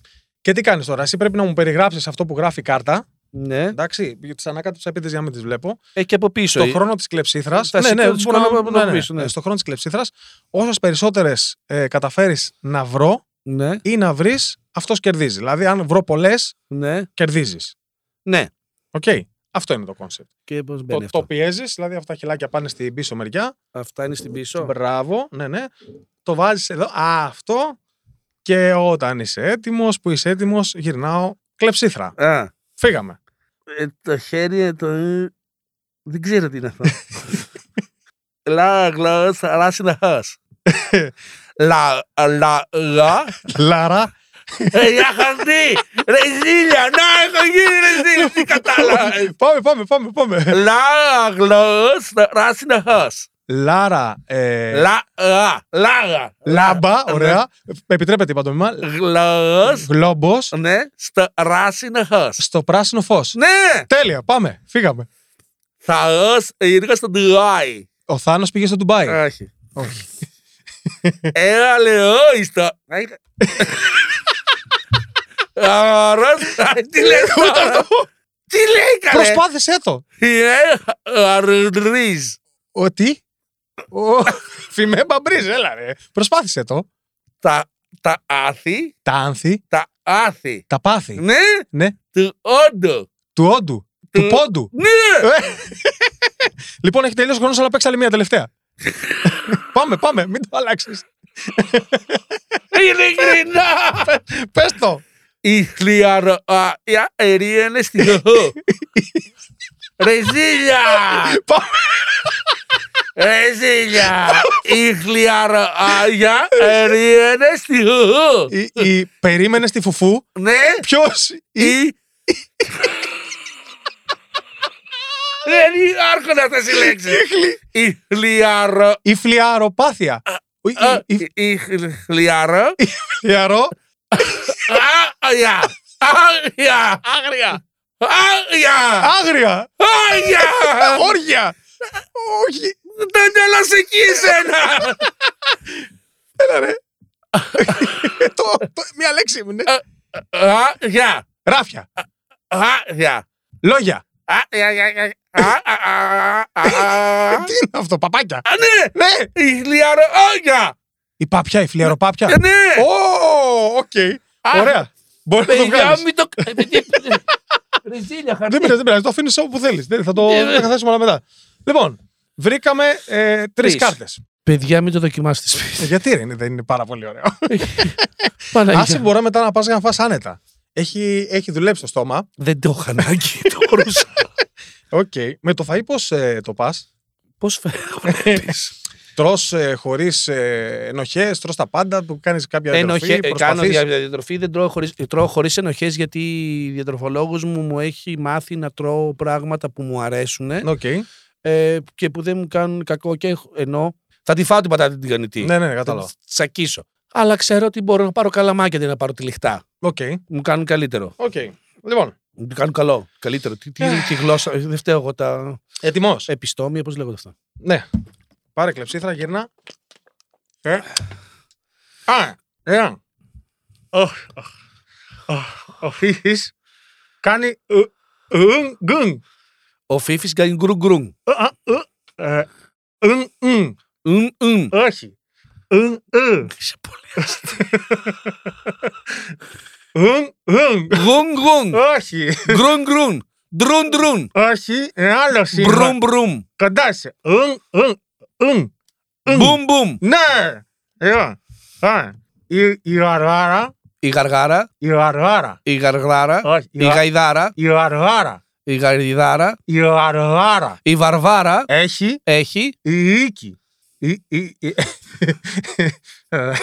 Και τι κάνεις τώρα, εσύ πρέπει να μου περιγράψεις αυτό που γράφει η κάρτα. Ναι. Εντάξει, τι ανακάτω τι απαιτήσει για να μην τις βλέπω. Έχει και από πίσω. Στο χρόνο της κλεψίθρα. Θα Ναι, σε ναι, κάνω- μπορώ να κάνω ναι, από ναι, πίσω, ναι. ναι. Στο χρόνο της κλεψίθρας, όσες περισσότερες ε, καταφέρεις να βρω Ναι. ή να βρεις, αυτός κερδίζει. Δηλαδή, αν βρω πολλές, Ναι. κερδίζεις. Ναι. Οκ. Αυτό είναι το concept. Και πώς Το, μπαίνει το αυτό; πιέζεις, δηλαδή αυτά τα χειλάκια πάνε στην πίσω μεριά. Αυτά είναι στην πίσω; Μπράβο, ναι, ναι. Το βάζεις εδώ. Α, αυτό. Και όταν είσαι έτοιμος, που είσαι έτοιμος, γυρνάω κλεψύδρα. Α. Φύγαμε. Ε, το χέρι το. Δεν ξέρω τι είναι αυτό. Λα, γλώσ, ράσινα χάς. Λα, λα, λα. Λάρα. Για χαρτί! Ρεζίλια! Να, έχω γίνει ρεζίλια! Τι κατάλαβες! πάμε, πάμε, πάμε, πάμε. Λα, γλώσ, ράσινα χάς. Λάρα. Ε, Λα, λα, λάγα. Λάμπα, ωραία. Επιτρέπεται η παντομήμα. Γλώσ, Γλόμπος ναι, στα ράσινα χάς. στο πράσινο φως. Ναι! Τέλεια, πάμε. Φύγαμε. Θα ως ήρθα στο Ντουάι. Ο Θάνος πήγε στο Ντουμπάι. Όχι. Όχι. Ένα λεόιστο. Αράς, τι λέει τώρα; Τι λέει καλέ; Προσπάθησε το. Είναι αρρυζ. Ο τι. Ο Φημέ μπαμπρίζ, έλα ρε. Προσπάθησε το. Τα, τα άθη, Τα άνθη, τα άθη. τα πάθη. Ναι, Ναι. του όντου. Του όντου. Του Του- πόντου. Ναι. Ε. λοιπόν, έχει τελειώσει ο χρόνος, αλλά παίξει άλλη μία τελευταία. πάμε, πάμε, μην το αλλάξεις. Ειλικρινά. Πες το. Η χλιαροαία ερίαινε στη χωχώ. Ρεζίλια. Πάμε. Ρεζίλια. Η χλιαροαία ερίαινε στη χωχώ. Η, η, περίμενε στη φουφού. Ναι. Ποιος; Η... Δεν άρχονται αυτές οι λέξεις. Η χλιαρο... Η φλιαροπάθεια. Η- η- η Η χλιαρο... φλιαρο. Άγρια. Άγρια. Άγρια. Άγρια. Άγρια. Άγρια. Όργια. Όχι. Δεν έλασε εκεί εσένα. Έλα ρε. Το- το- Μία λέξη έμεινε. Άγρια. Ράφια. Άγρια. Λόγια. Άγρια. Τι είναι αυτό, παπάκια. Α, ναι. Ναι. Η χλιάρο. Άγρια. Η παπιά, η φλιαροπάπια. Ε, Ναι. Ω, οκ. Α, Ωραία. Μπορεί να το Παιδιά, βγάλεις. μην το. Ρεζίλια, Δεν χαρτί. πειράζει, δεν πειράζει. Το αφήνει όπου θέλει. Θα το Ε, θα καθέσουμε όλα μετά. Λοιπόν, βρήκαμε ε, τρεις Τρεις. κάρτες. Παιδιά, μην το δοκιμάσετε σπίτι. Γιατί ρε, είναι- δεν είναι πάρα πολύ ωραίο. Άσε Παναγία. μπορεί μετά να πας για να φας άνετα. Έχει, έχει δουλέψει το στόμα. Δεν το είχα ανάγκη. Το χωρούσα. Οκ. Με το φαΐ πώς ε, το πας; Πώς φέρνω. Τρως ε, χωρίς ε, ενοχές, τρως τα πάντα, που κάνεις κάποια διατροφή, Ενοχέ, κάνω προσπαθείς. δια- διατροφή, δεν τρώω χωρίς, τρώω χωρίς ενοχές γιατί η διατροφολόγος μου μου έχει μάθει να τρώω πράγματα που μου αρέσουν Οκ. Ε, και που δεν μου κάνουν κακό και έχω- ενώ θα τη φάω την πατάτα την κανητή. Ναι, ναι, Θα κατάλαβα. τη τσακίσω. Αλλά ξέρω ότι μπορώ να πάρω καλαμάκια αντί να πάρω τη λιχτά. Οκ. Μου κάνουν καλύτερο. Οκ. Λοιπόν, Μου κάνουν καλό. Καλύτερο. Τι, τι, τι γλώσσα. Δεν φταίω εγώ τα έτοιμος. επιστόμια, πώς λέγονται αυτά. Ναι. Πάρε κλεψίθρα, γυρνά. Ε. Α, ένα. Οχ, οχ, οχ. Ο Φίφης κάνει ου- ουν, γκουν. Of Fifes ganha grugrum. Ah, ah, ah. É, um, um. Um, um. Oxi. Um, um. Japonês. Um, um. Grum, grum. Oxi. Grum, grum. Drun, drun. Oxi. É assim, Oxi. Brum, né? brum. Cadastre. Um, um. Um. Bum, bum. Né. É, eu. Ah. E, e, arara. E gargara. E arara. E gargara. E gaidara. E arara. Η γαργάρα. η γαργάρα, Όχι. η γαϊδάρα, Η γαργάρα. η γαριδάρα, Η γαργάρα. η βαρβάρα Έχει έχει. η οίκη. Η- η- η-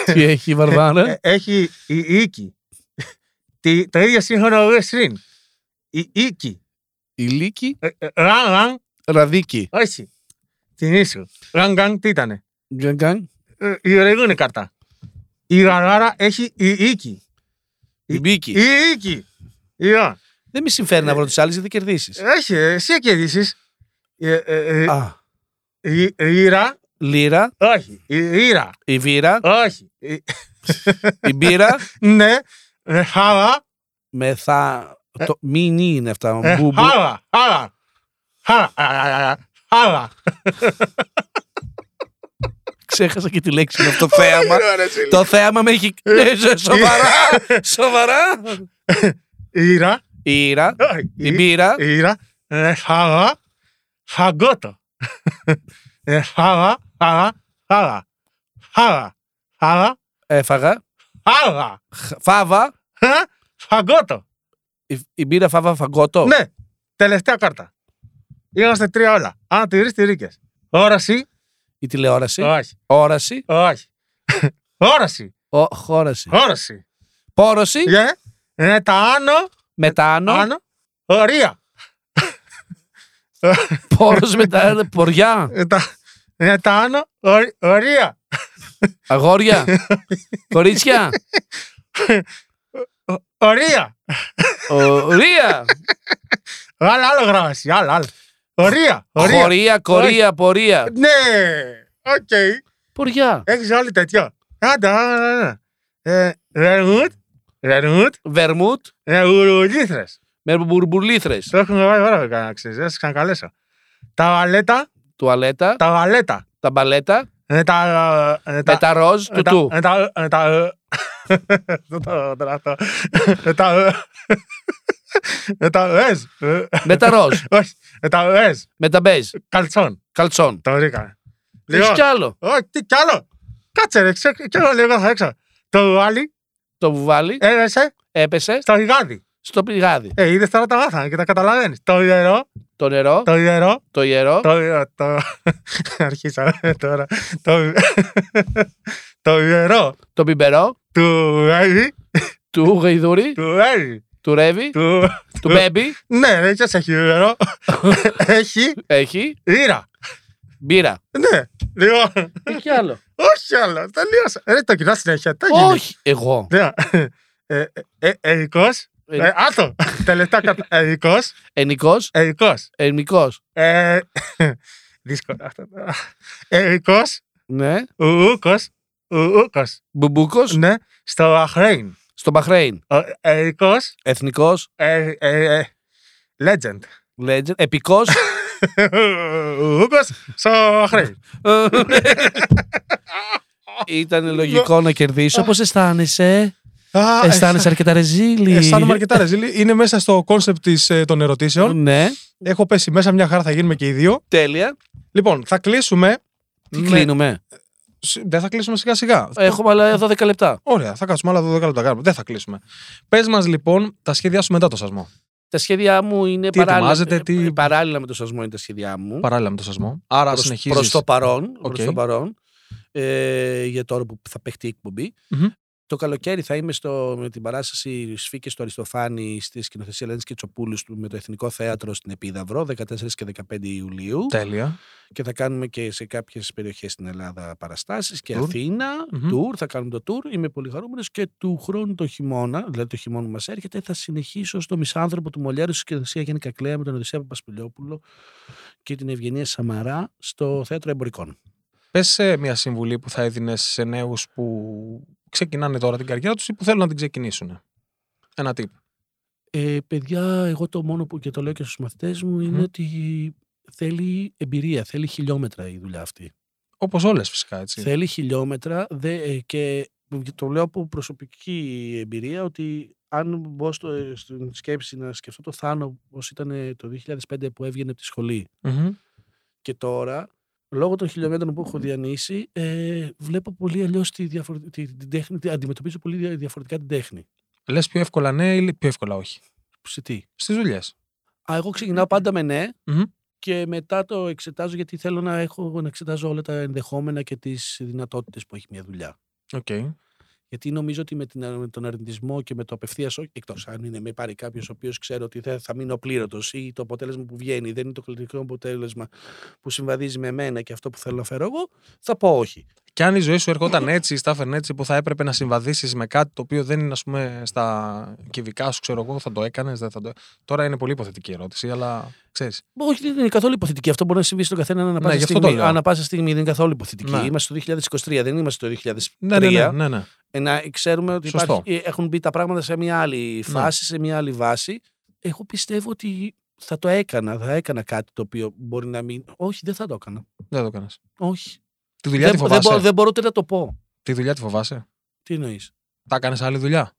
Τι έχει η βαρβάρα; Ε, Έχει η οίκη. Τι- Το ίδιο σύγχρονο γρήγορα. Η οίκη. Η λύκη, Ε, ε, Ραν, ραν, ραδίκη. όχι. Την ίσου. Ραν, ραν, τι ήτανε; Γκαγκάν, Ε, Η οργούνη κάρτα. Η γαργάρα έχει η οίκη. η μπίκη. Η οίκη. Λοιπόν, Δεν με συμφέρει να βρω τους άλλους γιατί κερδίσεις. Έχει, εσύ κερδίσεις. Ε, ε, ε, Α, Η η ήρα, λύρα, όχι. Η ήρα, η βύρα, όχι. Η- η μπύρα, Ναι, ε, χάλα, με θα. Το μίνι είναι αυτά. ε, Μπου, μπου. χάλα, χάλα. Χάλα, α, α, α, χάλα. Ξέχασα και τη λέξη με αυτό το θέαμα. Το θέαμα με έχει. Ε, σε- Σοβαρά! Σοβαρά! Η ήρα, Η ήρα, όχι. η μπύρα, Η ήρα, ε, χάλα, φαγκότο. Ε, Χάλα, χάλα, χάλα. Χάλα, χάλα, έφαγα. χάλα. Χ- Φάβα. Ε, Φαγκότο. Η, η μπύρα φάβα φαγκότο. Ναι, τελευταία κάρτα. Είμαστε τρία όλα. Αν τηρείς, τηρήκες. Όραση, Η τηλεόραση. όχι. Όραση. Όχι. Όραση. Ο, χώραση. Όραση. Πόρωση. Yeah. Είναι τα άνω, Μετάνο. άνω, ορία. Πόρος μετά. Ποριά. Είναι τα, είναι τα άνω, ορ- ορία. Αγόρια. Κορίτσια. Ο- Ορία. Ορία. Άλλο, άλλο γράμμαση, άλλο, άλλο. Ορία, ορία. Χωρία, κορία, πορεία. Ναι, οκ. Ποριά. Έχεις όλοι τέτοιο. Άντε, άντε, άντε. Ε, Ρερμούτ, ρερμούτ, Βερμούτ ρεμουρουλήθρες. με μπουρμπουλήθρες. Το έχουμε βάλει ώρα να ξέρεις, δεν σας ξανακαλέσω. Τα βαλέτα, Τουαλέτα. τα βαλέτα. Τα μπαλέτα. Είναι τα... είναι Με τα... τα ροζ του είναι τα- του. είναι τα... είναι τα... Δεν το τραχτώ. Είναι τα... Είναι τα βέζ. Με τα ροζ. Όχι, είναι τα βέζ. Με τα μπέζ. Καλτσόν. Καλτσόν. Το βρήκαμε. Έχεις Λοιπόν, κι άλλο. όχι, τι κι άλλο. Κάτσε ρε, ξέρω κι εγώ λίγο θα έξω. Το βουάλι Το βουβάλι έβεσε έπεσε στο γιγάδι. στο πηγάδι. Ε, είδες τώρα τα μάθανε και τα καταλαβαίνεις. Το ιερό, Το νερό, το ιερό, το ιερό, το ιερό, το... Αρχίσαμε τώρα. Το... Το ιερό το μπιμπερό, του Εύη, του γαϊδούρι, του Εύη, του ρεύι, του... του μπέμπι. Ναι, δεν ξέρεις έχει ιερό. Έχει Έχει ήρα. μπύρα. Ναι, λοιπόν, Έχει κι άλλο. Όχι άλλο, τελείωσα. Ε, το κοινά συνέχεια, τι έγινε. Όχι, εγώ. Ναι. Ε, ε, Ερικός. Ε, Ε, Άτο. Τελευταία κατα... Ερικός. Ενικός, Ερικός. ερμικός. Ε, Δύσκολο αυτό. Ερικός. Ναι. Ουούκος. Ουούκος. Μπουμπούκος, Ναι. Στο Αχρέιν. στο Μπαχρέιν. Ερικός. Εθνικός, ε, ε, ε, Legend. legend. Επικός. Ουούκος. Στο Αχρέιν. Ήταν λογικό να κερδίσω. Πώς αισθάνεσαι; Α, Αισθάνεσαι αρκετά ρεζίλη; Αισθάνομαι αρκετά ρεζίλη. Είναι μέσα στο κόνσεπτ της, ε, των ερωτήσεων. Ναι, Έχω πέσει μέσα μια χαρά, θα γίνουμε και οι δύο. τέλεια. Λοιπόν, θα κλείσουμε. Τι με- κλείνουμε; Σ- Δεν θα κλείσουμε σιγά σιγά. Έχουμε άλλα 12 λεπτά. Ωραία, θα κάτσουμε άλλα 12 λεπτά. κάνουμε. Δεν θα κλείσουμε. Πες μας λοιπόν τα σχέδιά σου μετά το σασμό. Τα σχέδιά μου είναι Τι παράλληλα, ετοιμάζεται, τι- ε, παράλληλα με το σασμό είναι τα σχέδιά μου. Παράλληλα με το σασμό. Άρα προς, συνεχίζεις. προς το παρόν, Οκ. προς το παρόν ε, για τώρα που θα παιχτεί η εκπομπή. Μμμ. Το καλοκαίρι θα είμαι στο, με την παράσταση Σφήκες του Αριστοφάνη στη σκηνοθεσία Ελένης Κετσοπούλου με το Εθνικό Θέατρο στην Επίδαυρο 14 και 15 Ιουλίου Τέλεια. και θα κάνουμε και σε κάποιες περιοχές στην Ελλάδα παραστάσεις και Tour. Αθήνα, Μμμ. tour, θα κάνουμε το tour, είμαι πολύ χαρούμενος και του χρόνου το χειμώνα, δηλαδή το χειμώνα που μας έρχεται, θα συνεχίσω στο Μισάνθρωπο του Μολιάρου στη σκηνοθεσία Γιάννη Κακλέα με τον Οδυσσέα Παπασπηλιόπουλο και την Ευγενία Σαμαρά στο Θέατρο Εμπορικών. Πες μια συμβουλή που θα έδινες σε νέους που ξεκινάνε τώρα την καριέρα τους ή που θέλουν να την ξεκινήσουν. Ένα tip. Ε, παιδιά, εγώ το μόνο που και το λέω και στους μαθητές μου είναι Μμμ. ότι θέλει εμπειρία, θέλει χιλιόμετρα η δουλειά αυτή. Όπως όλες φυσικά έτσι. Θέλει χιλιόμετρα δε, ε, και το λέω από προσωπική εμπειρία ότι αν μπω στο, ε, στην σκέψη να σκεφτώ το Θάνο ως ήταν ε, το 2005 που έβγαινε από τη σχολή Μμμ. και τώρα λόγω των χιλιόμετρων που έχω διανύσει ε, βλέπω πολύ αλλιώς τη διαφορε- τη- την τέχνη, τη- αντιμετωπίζω πολύ δια- διαφορετικά την τέχνη. Λες πιο εύκολα ναι ή πιο εύκολα όχι; Σε τι; Στις δουλειές. Α, εγώ ξεκινάω πάντα με ναι Μμμ. και μετά το εξετάζω γιατί θέλω να, έχω, να εξετάζω όλα τα ενδεχόμενα και τις δυνατότητες που έχει μια δουλειά. Οκ. Γιατί νομίζω ότι με, την, με τον αρνητισμό και με το απευθείας όχι, εκτός αν είναι με πάρει κάποιος ο οποίος ξέρω ότι θα, θα μείνω απλήρωτος ή το αποτέλεσμα που βγαίνει δεν είναι το τελικό αποτέλεσμα που συμβαδίζει με μένα και αυτό που θέλω να φέρω εγώ, θα πω όχι. Και αν η ζωή σου ερχόταν έτσι, στα έφερνε έτσι, που θα έπρεπε να συμβαδίσεις με κάτι το οποίο δεν είναι, ας πούμε, στα κυβικά σου, ξέρω εγώ, θα το έκανες, δεν θα το. Τώρα είναι πολύ υποθετική ερώτηση, αλλά ξέρεις. Όχι, δεν είναι καθόλου υποθετική. Αυτό μπορεί να συμβεί στον καθένα ανά πάσα, γι' αυτό το στιγμή. λέω. Ανά πάσα στιγμή δεν είναι καθόλου υποθετική. Ναι. Είμαστε το 2023, δεν είμαστε το 2003. Ναι, ναι, ναι, ναι, ναι. Ε, να ξέρουμε ότι Σωστό. υπάρχει, ε, έχουν μπει τα πράγματα σε μια άλλη φάση, σε μια άλλη βάση. Εγώ πιστεύω ότι θα το έκανα. Θα έκανα κάτι το οποίο μπορεί να μην. Όχι, δεν θα το έκανα. Δεν το έκανες. Όχι. Τη δουλειά Δεν, τη δεν, φοβάσαι; μπορώ, δεν μπορώ ούτε να το πω. Τη δουλειά τη φοβάσαι; Τι εννοείς; Τα έκανες άλλη δουλειά;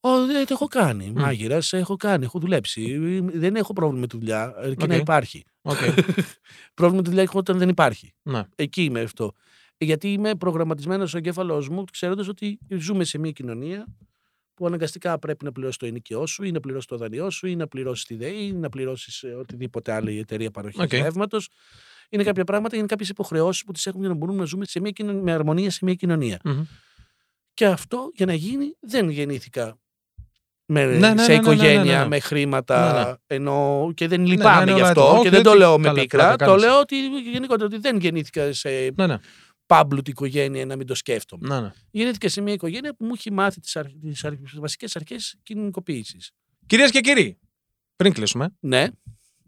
Ω, δεν το έχω κάνει. Μάγειρας, έχω κάνει, έχω δουλέψει. Δεν έχω πρόβλημα με τη δουλειά. Αρκεί να Οκ. υπάρχει. Οκ. πρόβλημα με τη δουλειά έχω όταν δεν υπάρχει. ναι. Εκεί είμαι αυτό. Ε, Γιατί είμαι προγραμματισμένος στο εγκέφαλός μου, ξέροντας ότι ζούμε σε μια κοινωνία που αναγκαστικά πρέπει να πληρώσει το ενοικιό σου, ή να πληρώσει το δανειό σου, ή να πληρώσεις τη ΔΕΗ, ή να πληρώσεις οτιδήποτε άλλη εταιρεία παροχής Οκ. ρεύματος. Είναι κάποια πράγματα, είναι κάποιες υποχρεώσεις που τις έχουμε για να μπορούμε να ζούμε σε μια, κοινο- με αρμονία σε μια κοινωνία. Μμμ. Και αυτό για να γίνει δεν γεννήθηκα με, Ναι, ναι, ναι, σε ναι, ναι, οικογένεια, ναι, ναι. με χρήματα, Ναι, ναι. ενώ και δεν ναι, λυπάμαι ναι, γι' όλα αυτό έτοιμα. και Όχι, δεν το δεν- λέω με καλά, πίκρα. πλάκα Το κάνεις. λέω ότι γενικότερα ότι δεν γεννήθηκα σε Ναι, ναι. πάμπλουτη οικογένεια να μην το σκέφτομαι. ναι, ναι. Γεννήθηκα σε μια οικογένεια που μου έχει μάθει τις, αρχ... τις, αρχ... τις βασικές αρχές κοινωνικοποίησης. Κυρίες και κύριοι, πριν κλείσουμε. Ναι,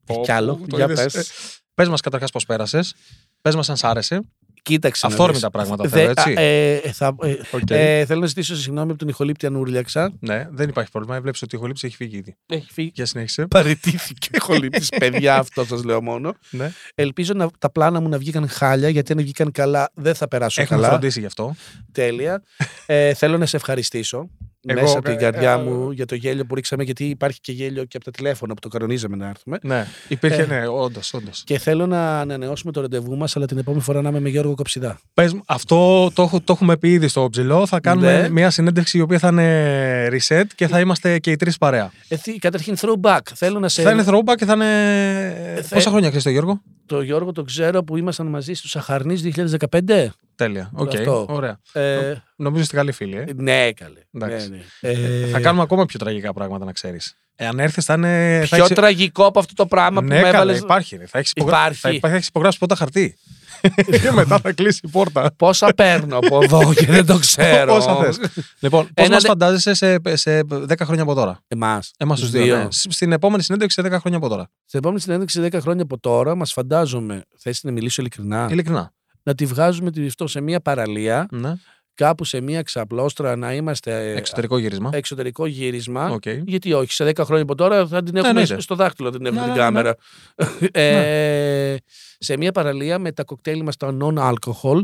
Πω, κι άλλο. πω, το Για είδες. πες. Ε, Πες μας καταρχάς πώς πέρασες. Πες μας αν σ' άρεσε. κοίταξε. να Αυθόρμητα δεις. πράγματα Δε- θέλω, έτσι. α, ε, ε, θα, ε, Οκ. ε, θέλω να ζητήσω συγγνώμη από τον ηχολήπτη αν ούρλιαξα. Ναι, δεν υπάρχει πρόβλημα. Βλέπει ότι η ηχοληψία έχει φύγει ήδη. Έχει φύγει. Για συνέχισε. Παραιτήθηκε ηχολήπτης, παιδιά, αυτό σας λέω μόνο. Ναι. Ελπίζω να, τα πλάνα μου να βγήκαν χάλια, γιατί αν βγήκαν καλά δεν θα περάσω Έχουμε καλά. φροντίσει γι' αυτό. Τέλεια. Ε, θέλω να σε ευχαριστήσω Εγώ, μέσα από ε, την καρδιά ε, μου για το γέλιο που ρίξαμε, γιατί υπάρχει και γέλιο και από τα τηλέφωνα που το κανονίζαμε να έρθουμε. Ναι, υπήρχε, Ε. ναι, όντως, όντως. Και θέλω να ανανεώσουμε το ραντεβού μας, αλλά την επόμενη φορά να είμαι με Γιώργο Κοψιδά. Πες, μου, αυτό το, έχω- το έχουμε πει ήδη στο ψηλό. Θα κάνουμε Ναι. μια συνέντευξη η οποία θα είναι reset και θα είμαστε και οι τρεις παρέα. Ε, τι- καταρχήν, throwback. Θέλω να σε. Θα είναι throwback και θα είναι. Ε, θα- Πόσα χρόνια ξέρει το Γιώργο; Το Γιώργο το ξέρω που ήμασταν μαζί στου Σαχαρνεί 2015. Τέλεια. Οκ. Αυτό. Ωραία. Ε, Νομίζω είστε καλοί φίλοι. Ε. ναι, καλέ. Εντάξει. Ναι, ναι. Ε, Θα κάνουμε ακόμα πιο τραγικά πράγματα να ξέρεις. Εάν έρθεις, θα είναι. θα Πιο έχεις- τραγικό από αυτό το πράγμα που ναι, με καλά, έβαλες. υπάρχει. ρε. Θα έχεις υπογρα... Υπάρχει. θα υπάρχει, θα έχεις υπογράψει πρώτα χαρτί. και μετά θα κλείσει η πόρτα. Πόσα παίρνω από εδώ και δεν το ξέρω. Πόσα θες. Λοιπόν, πώς Ένα μας δε- φαντάζεσαι σε, σε 10 χρόνια από τώρα; Εμάς. Εμάς τους δύο. ναι. Σ- Στην επόμενη συνέντευξη σε 10 χρόνια από τώρα. Στην επόμενη συνέντευξη 10 χρόνια από τώρα, μας φαντάζομαι, θες να μιλήσω ειλικρινά, Ειλικρινά. Να τη βγάζουμε τη αυτό σε μια παραλία, Ναι. κάπου σε μια ξαπλώστρα, να είμαστε ε, Εξωτερικό γύρισμα. εξωτερικό γύρισμα. Οκ. Γιατί όχι, σε 10 χρόνια από τώρα θα την έχουμε εννοείται. στο δάχτυλο, δεν έχουμε Ναι, την ναι, ναι. κάμερα. ε, σε μια παραλία με τα κοκτέιλ μας τα non-alcohol,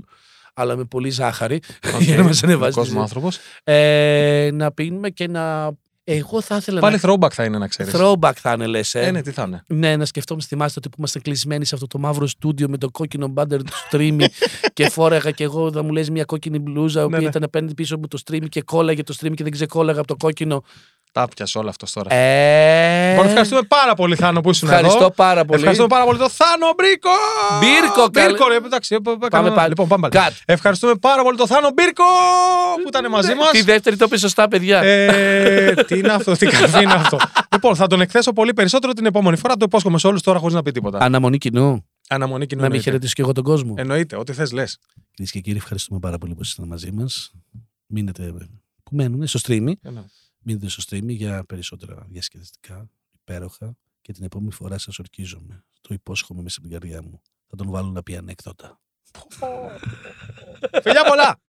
αλλά με πολύ ζάχαρη, για να μας ανεβάζει. τη Κόσμο ζύση. άνθρωπος. Ε, να πίνουμε και να... Εγώ θα ήθελα Πάλι να... throwback θα είναι να ξέρεις. Throwback θα είναι λες, ε. Ε, ναι, τι θα είναι. Ναι, να σκεφτόμαστε, θυμάστε ότι που ήμασταν κλεισμένοι σε αυτό το μαύρο στούντιο με το κόκκινο μπάντερ του streamy και φόραγα και εγώ, θα μου λες, μια κόκκινη μπλούζα, η οποία ναι. ήταν απέναντι πίσω μου το streamy και κόλλαγε το streamy και δεν ξεκόλλαγα από το κόκκινο. Τα πιασε όλο αυτός τώρα. Ε... Λοιπόν, ευχαριστούμε πάρα πολύ, Θάνο, που ήσουν Ευχαριστώ εδώ. πάρα πολύ. Ευχαριστούμε πάρα πολύ τον Θάνο Μπίρκο! Μπίρκο, καλέ. Μπίρκο, ρε, εντάξει. ε, Πάμε πάλι. Λοιπόν, πάμε πάλι. Cut. Ευχαριστούμε πάρα πολύ τον Θάνο Μπίρκο που ήταν μαζί μας. Τη δεύτερη το είπε σωστά, παιδιά. Ε, τι είναι αυτό, τι καρφί είναι αυτό. λοιπόν, θα τον εκθέσω πολύ περισσότερο την επόμενη φορά. Το υπόσχομαι σε όλους τώρα χωρίς να πει τίποτα. Αναμονή κοινού. Αναμονή κοινού. Να μην εννοείται. χαιρετήσω και εγώ τον κόσμο. Εννοείται, ό,τι θες λες. Κυρίες και κύριοι, ευχαριστούμε πάρα πολύ που ήσασταν μαζί μας. Μείνετε που μένουν στο streamy. Μείνετε στο streamy για περισσότερα διασκεδαστικά, υπέροχα. Και την επόμενη φορά σας ορκίζομαι. Το υπόσχομαι μέσα από την καρδιά μου. Θα τον βάλω να πει ανέκδοτα. Φιλιά πολλά!